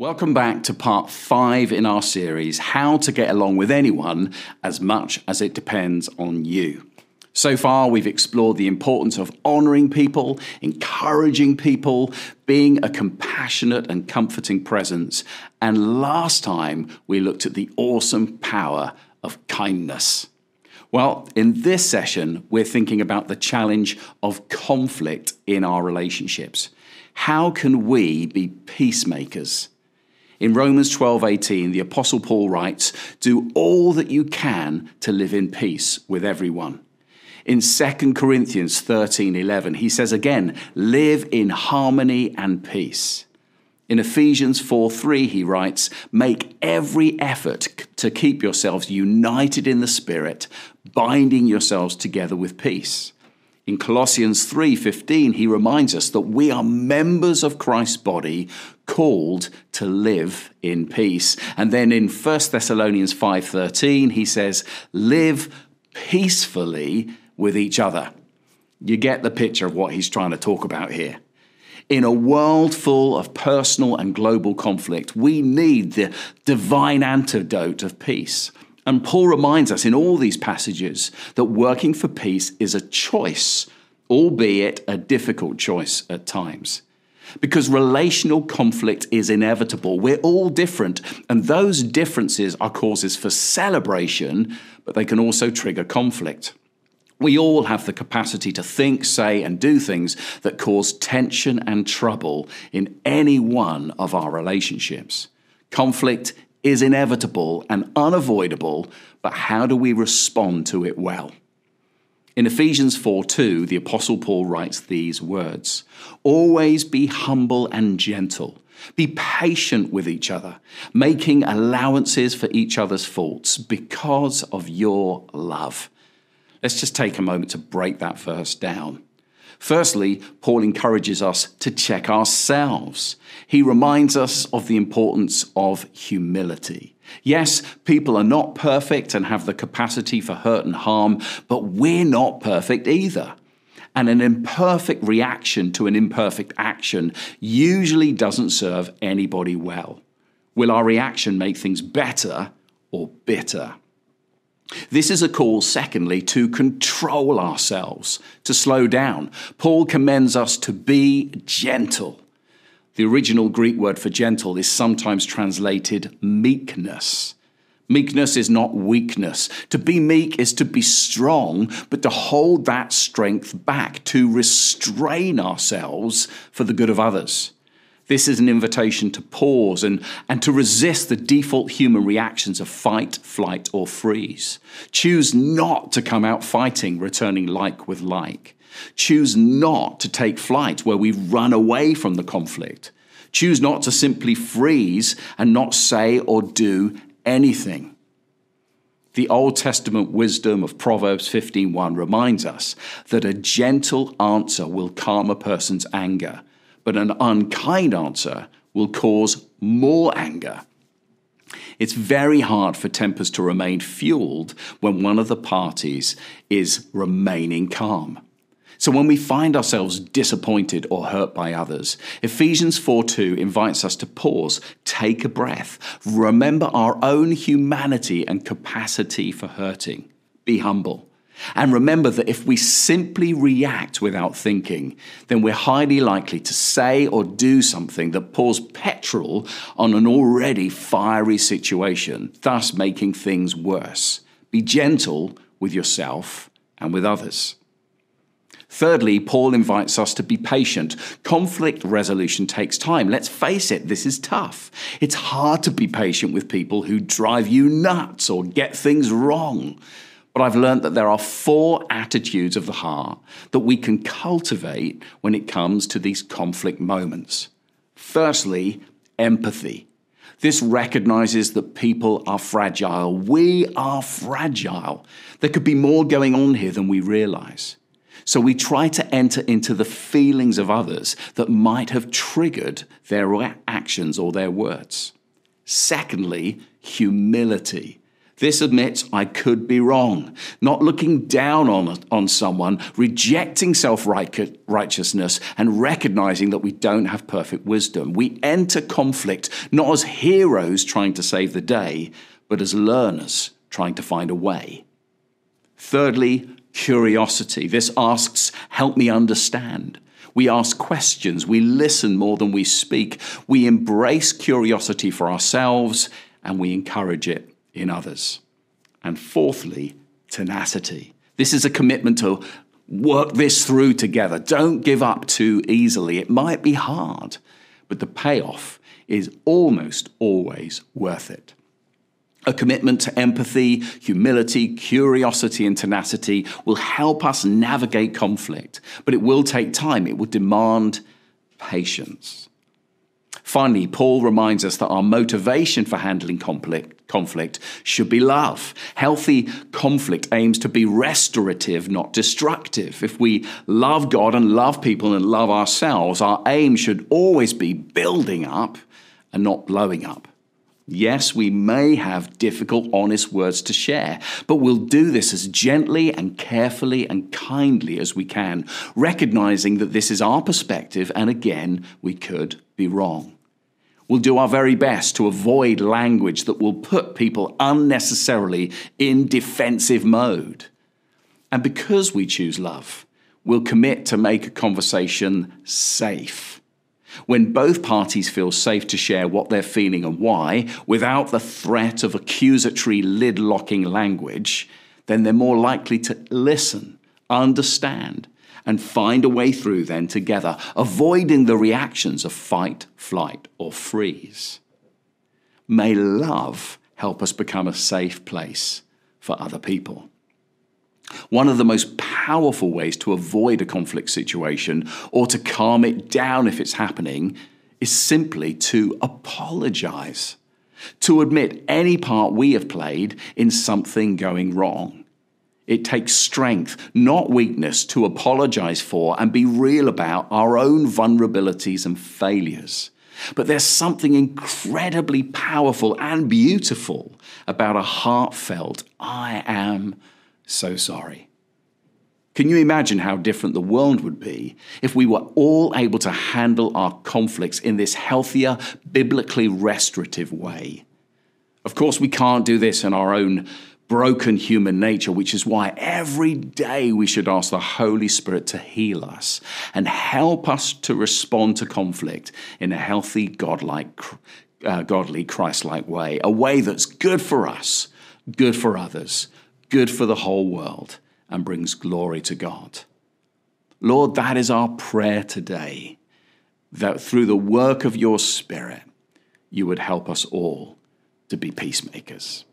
Welcome back to part five in our series How to Get Along with Anyone as Much as It Depends on You. So far, we've explored the importance of honoring people, encouraging people, being a compassionate and comforting presence. And last time, we looked at the awesome power of kindness. Well, in this session, we're thinking about the challenge of conflict in our relationships. How can we be peacemakers? In Romans 12:18, the apostle Paul writes, "Do all that you can to live in peace with everyone." In 2 Corinthians 13:11, he says again, "Live in harmony and peace." In Ephesians 4:3 he writes, "Make every effort to keep yourselves united in the spirit, binding yourselves together with peace." In Colossians 3:15 he reminds us that we are members of Christ's body called to live in peace. And then in 1 Thessalonians 5:13 he says, "Live peacefully with each other." You get the picture of what he's trying to talk about here. In a world full of personal and global conflict, we need the divine antidote of peace. And Paul reminds us in all these passages that working for peace is a choice, albeit a difficult choice at times. Because relational conflict is inevitable. We're all different, and those differences are causes for celebration, but they can also trigger conflict. We all have the capacity to think, say, and do things that cause tension and trouble in any one of our relationships. Conflict is inevitable and unavoidable, but how do we respond to it well? In Ephesians 4 2, the Apostle Paul writes these words Always be humble and gentle. Be patient with each other, making allowances for each other's faults because of your love. Let's just take a moment to break that verse down. Firstly, Paul encourages us to check ourselves. He reminds us of the importance of humility. Yes, people are not perfect and have the capacity for hurt and harm, but we're not perfect either. And an imperfect reaction to an imperfect action usually doesn't serve anybody well. Will our reaction make things better or bitter? This is a call, secondly, to control ourselves, to slow down. Paul commends us to be gentle. The original Greek word for gentle is sometimes translated meekness. Meekness is not weakness. To be meek is to be strong, but to hold that strength back, to restrain ourselves for the good of others. This is an invitation to pause and, and to resist the default human reactions of fight, flight, or freeze. Choose not to come out fighting, returning like with like. Choose not to take flight where we run away from the conflict. Choose not to simply freeze and not say or do anything. The Old Testament wisdom of Proverbs 15:1 reminds us that a gentle answer will calm a person's anger but an unkind answer will cause more anger. It's very hard for tempers to remain fueled when one of the parties is remaining calm. So when we find ourselves disappointed or hurt by others, Ephesians 4:2 invites us to pause, take a breath, remember our own humanity and capacity for hurting. Be humble. And remember that if we simply react without thinking, then we're highly likely to say or do something that pours petrol on an already fiery situation, thus making things worse. Be gentle with yourself and with others. Thirdly, Paul invites us to be patient. Conflict resolution takes time. Let's face it, this is tough. It's hard to be patient with people who drive you nuts or get things wrong. But I've learned that there are four attitudes of the heart that we can cultivate when it comes to these conflict moments. Firstly, empathy. This recognizes that people are fragile. We are fragile. There could be more going on here than we realize. So we try to enter into the feelings of others that might have triggered their actions or their words. Secondly, humility. This admits I could be wrong, not looking down on, on someone, rejecting self righteousness, and recognizing that we don't have perfect wisdom. We enter conflict not as heroes trying to save the day, but as learners trying to find a way. Thirdly, curiosity. This asks, Help me understand. We ask questions. We listen more than we speak. We embrace curiosity for ourselves and we encourage it in others. And fourthly, tenacity. This is a commitment to work this through together. Don't give up too easily. It might be hard, but the payoff is almost always worth it. A commitment to empathy, humility, curiosity, and tenacity will help us navigate conflict, but it will take time. It will demand patience. Finally, Paul reminds us that our motivation for handling conflict, conflict should be love. Healthy conflict aims to be restorative, not destructive. If we love God and love people and love ourselves, our aim should always be building up and not blowing up. Yes, we may have difficult, honest words to share, but we'll do this as gently and carefully and kindly as we can, recognizing that this is our perspective and again, we could be wrong. We'll do our very best to avoid language that will put people unnecessarily in defensive mode. And because we choose love, we'll commit to make a conversation safe when both parties feel safe to share what they're feeling and why, without the threat of accusatory lid locking language, then they're more likely to listen, understand, and find a way through then together, avoiding the reactions of fight, flight, or freeze. May love help us become a safe place for other people. One of the most powerful ways to avoid a conflict situation or to calm it down if it's happening is simply to apologize, to admit any part we have played in something going wrong. It takes strength, not weakness, to apologize for and be real about our own vulnerabilities and failures. But there's something incredibly powerful and beautiful about a heartfelt, I am so sorry. Can you imagine how different the world would be if we were all able to handle our conflicts in this healthier, biblically restorative way? Of course, we can't do this in our own broken human nature, which is why every day we should ask the Holy Spirit to heal us and help us to respond to conflict in a healthy, godlike, uh, godly, Christ-like way, a way that's good for us, good for others, good for the whole world, and brings glory to God. Lord, that is our prayer today, that through the work of your Spirit, you would help us all to be peacemakers.